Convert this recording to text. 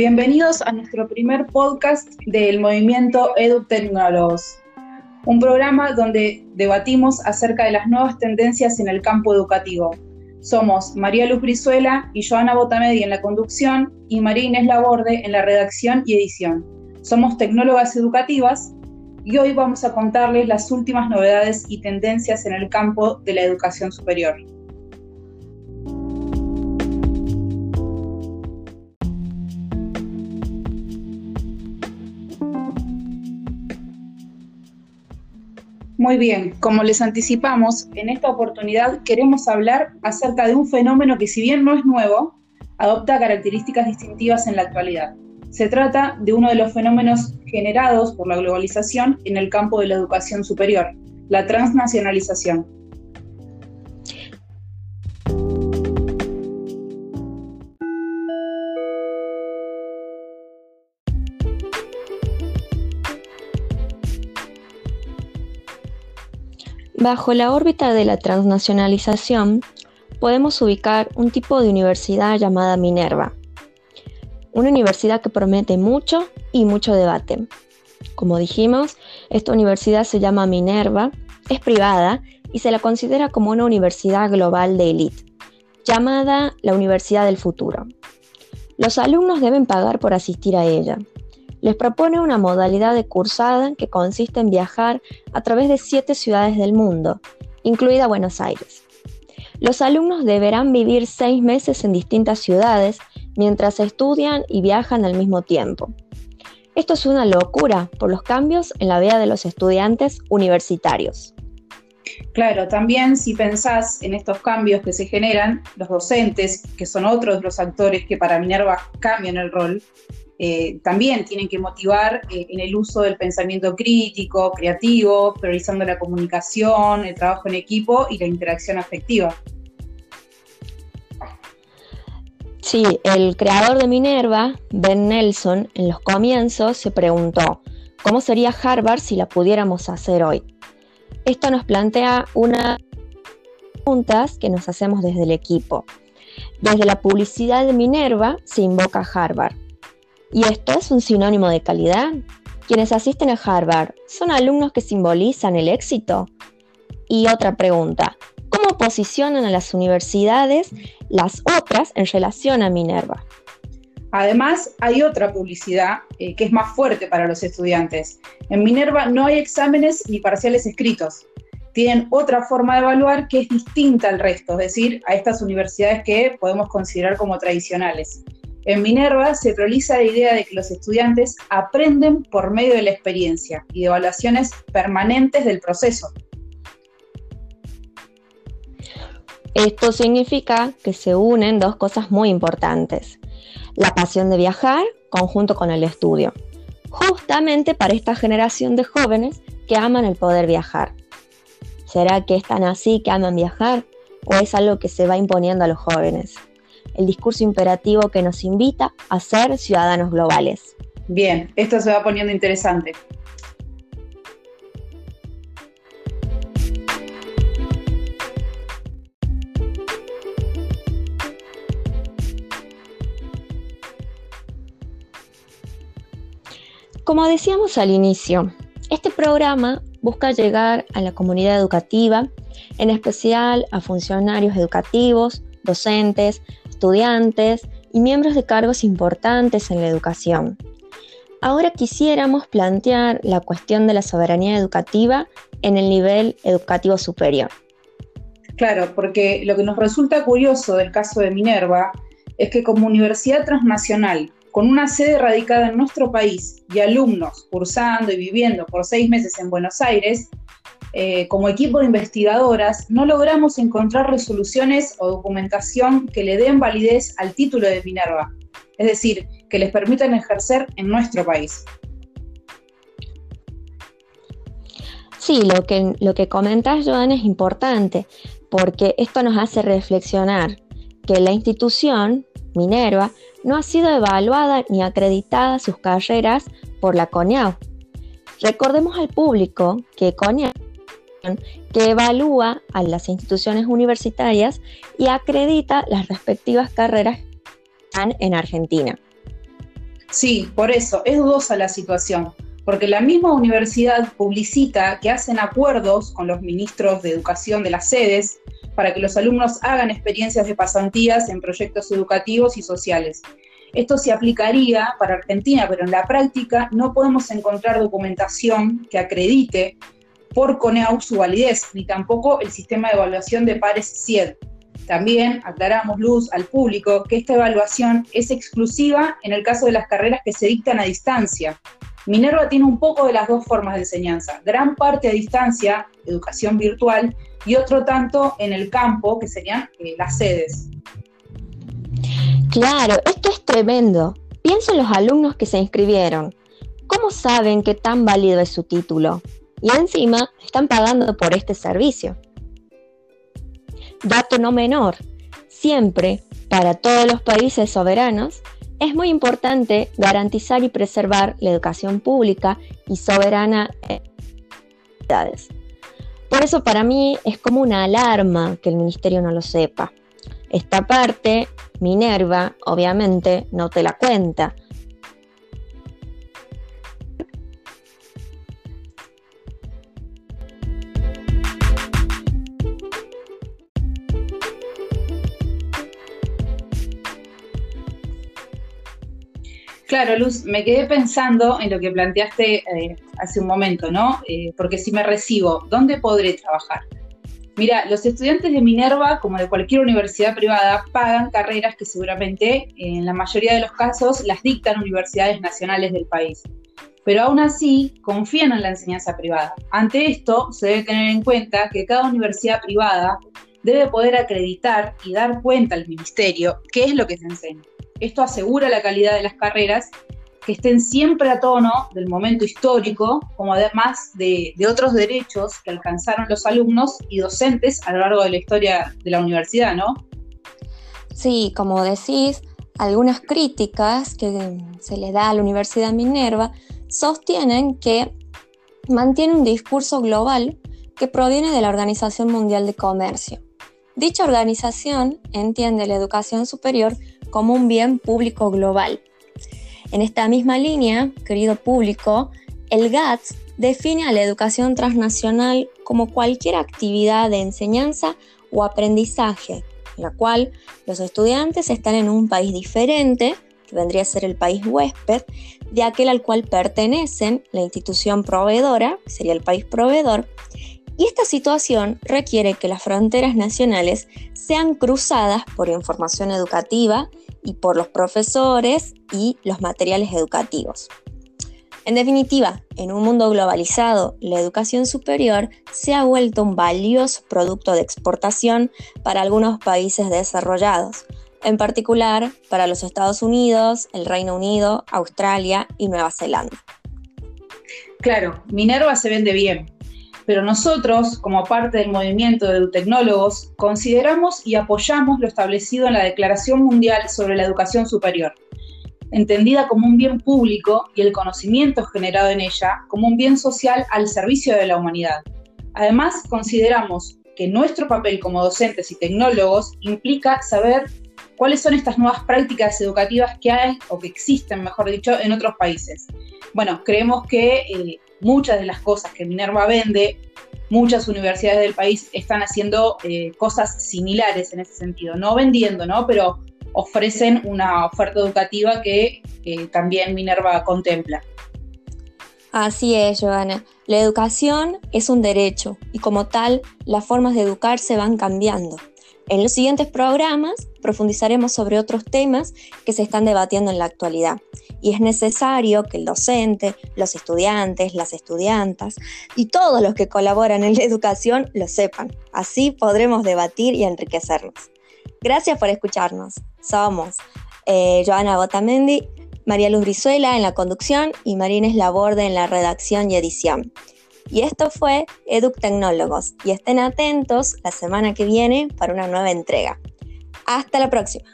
Bienvenidos a nuestro primer podcast del movimiento EduTecnólogos, un programa donde debatimos acerca de las nuevas tendencias en el campo educativo. Somos María Luz Brizuela y Joana Botamedi en la conducción y María Inés Laborde en la redacción y edición. Somos tecnólogas educativas y hoy vamos a contarles las últimas novedades y tendencias en el campo de la educación superior. Muy bien, como les anticipamos, en esta oportunidad queremos hablar acerca de un fenómeno que si bien no es nuevo, adopta características distintivas en la actualidad. Se trata de uno de los fenómenos generados por la globalización en el campo de la educación superior, la transnacionalización. Bajo la órbita de la transnacionalización, podemos ubicar un tipo de universidad llamada Minerva. Una universidad que promete mucho y mucho debate. Como dijimos, esta universidad se llama Minerva, es privada y se la considera como una universidad global de élite, llamada la Universidad del Futuro. Los alumnos deben pagar por asistir a ella, les propone una modalidad de cursada que consiste en viajar a través de siete ciudades del mundo, incluida Buenos Aires. Los alumnos deberán vivir seis meses en distintas ciudades mientras estudian y viajan al mismo tiempo. Esto es una locura por los cambios en la vida de los estudiantes universitarios. Claro, también si pensás en estos cambios que se generan, los docentes, que son otros los actores que para Minerva cambian el rol, eh, también tienen que motivar eh, en el uso del pensamiento crítico, creativo, priorizando la comunicación, el trabajo en equipo y la interacción afectiva. Sí, el creador de Minerva, Ben Nelson, en los comienzos se preguntó, ¿cómo sería Harvard si la pudiéramos hacer hoy? Esto nos plantea una preguntas que nos hacemos desde el equipo. Desde la publicidad de Minerva se invoca Harvard. ¿Y esto es un sinónimo de calidad? Quienes asisten a Harvard, ¿son alumnos que simbolizan el éxito? Y otra pregunta, ¿cómo posicionan a las universidades las otras en relación a Minerva? Además, hay otra publicidad eh, que es más fuerte para los estudiantes. En Minerva no hay exámenes ni parciales escritos. Tienen otra forma de evaluar que es distinta al resto, es decir, a estas universidades que podemos considerar como tradicionales. En Minerva se prioriza la idea de que los estudiantes aprenden por medio de la experiencia y de evaluaciones permanentes del proceso. Esto significa que se unen dos cosas muy importantes. La pasión de viajar conjunto con el estudio. Justamente para esta generación de jóvenes que aman el poder viajar. ¿Será que están así que aman viajar? ¿O es algo que se va imponiendo a los jóvenes? El discurso imperativo que nos invita a ser ciudadanos globales. Bien, esto se va poniendo interesante. Como decíamos al inicio, este programa busca llegar a la comunidad educativa, en especial a funcionarios educativos, docentes, estudiantes y miembros de cargos importantes en la educación. Ahora quisiéramos plantear la cuestión de la soberanía educativa en el nivel educativo superior. Claro, porque lo que nos resulta curioso del caso de Minerva es que como universidad transnacional, con una sede radicada en nuestro país y alumnos cursando y viviendo por seis meses en Buenos Aires, eh, como equipo de investigadoras, no logramos encontrar resoluciones o documentación que le den validez al título de Minerva, es decir, que les permitan ejercer en nuestro país. Sí, lo que, lo que comentas, Joan, es importante, porque esto nos hace reflexionar que la institución, Minerva, no ha sido evaluada ni acreditada sus carreras por la CONIAU. Recordemos al público que CONIAU que evalúa a las instituciones universitarias y acredita las respectivas carreras en Argentina. Sí, por eso, es dudosa la situación, porque la misma universidad publicita que hacen acuerdos con los ministros de educación de las sedes para que los alumnos hagan experiencias de pasantías en proyectos educativos y sociales. Esto se aplicaría para Argentina, pero en la práctica no podemos encontrar documentación que acredite por CONEAU su validez, ni tampoco el sistema de evaluación de pares CIED. También aclaramos luz al público que esta evaluación es exclusiva en el caso de las carreras que se dictan a distancia. Minerva tiene un poco de las dos formas de enseñanza, gran parte a distancia, educación virtual, y otro tanto en el campo, que serían eh, las sedes. Claro, esto es tremendo. Pienso en los alumnos que se inscribieron. ¿Cómo saben qué tan válido es su título? Y encima están pagando por este servicio. Dato no menor, siempre, para todos los países soberanos, es muy importante garantizar y preservar la educación pública y soberana Por eso para mí es como una alarma que el ministerio no lo sepa. Esta parte, Minerva, obviamente, no te la cuenta, Claro, Luz, me quedé pensando en lo que planteaste eh, hace un momento, ¿no? Eh, porque si me recibo, ¿dónde podré trabajar? Mira, los estudiantes de Minerva, como de cualquier universidad privada, pagan carreras que seguramente, en la mayoría de los casos, las dictan universidades nacionales del país. Pero aún así, confían en la enseñanza privada. Ante esto, se debe tener en cuenta que cada universidad privada debe poder acreditar y dar cuenta al ministerio qué es lo que se enseña. Esto asegura la calidad de las carreras que estén siempre a tono del momento histórico, como además de, otros derechos que alcanzaron los alumnos y docentes a lo largo de la historia de la universidad, ¿no? Sí, como decís, algunas críticas que se le da a la Universidad Minerva sostienen que mantiene un discurso global que proviene de la Organización Mundial de Comercio. Dicha organización entiende la educación superior como un bien público global. En esta misma línea, querido público, el GATS define a la educación transnacional como cualquier actividad de enseñanza o aprendizaje, en la cual los estudiantes están en un país diferente, que vendría a ser el país huésped, de aquel al cual pertenecen la institución proveedora, que sería el país proveedor, y esta situación requiere que las fronteras nacionales sean cruzadas por información educativa y por los profesores y los materiales educativos. En definitiva, en un mundo globalizado, la educación superior se ha vuelto un valioso producto de exportación para algunos países desarrollados, en particular para los Estados Unidos, el Reino Unido, Australia y Nueva Zelanda. Claro, Minerva se vende bien, pero nosotros, como parte del movimiento de edutecnólogos, consideramos y apoyamos lo establecido en la Declaración Mundial sobre la Educación Superior, entendida como un bien público y el conocimiento generado en ella como un bien social al servicio de la humanidad. Además, consideramos que nuestro papel como docentes y tecnólogos implica saber cuáles son estas nuevas prácticas educativas que hay o que existen, mejor dicho, en otros países. Bueno, creemos que eh, muchas de las cosas que Minerva vende, muchas universidades del país están haciendo eh, cosas similares en ese sentido, no vendiendo, ¿no? Pero ofrecen una oferta educativa que también Minerva contempla. Así es, Joana. La educación es un derecho y como tal, las formas de educarse van cambiando. En los siguientes programas profundizaremos sobre otros temas que se están debatiendo en la actualidad y es necesario que el docente, los estudiantes, las estudiantas y todos los que colaboran en la educación lo sepan. Así podremos debatir y enriquecernos. Gracias por escucharnos. Somos eh, Joana Botamendi, María Luz Brizuela en la conducción y Marines Laborde en la redacción y edición. Y esto fue Educ Tecnólogos y estén atentos la semana que viene para una nueva entrega. Hasta la próxima.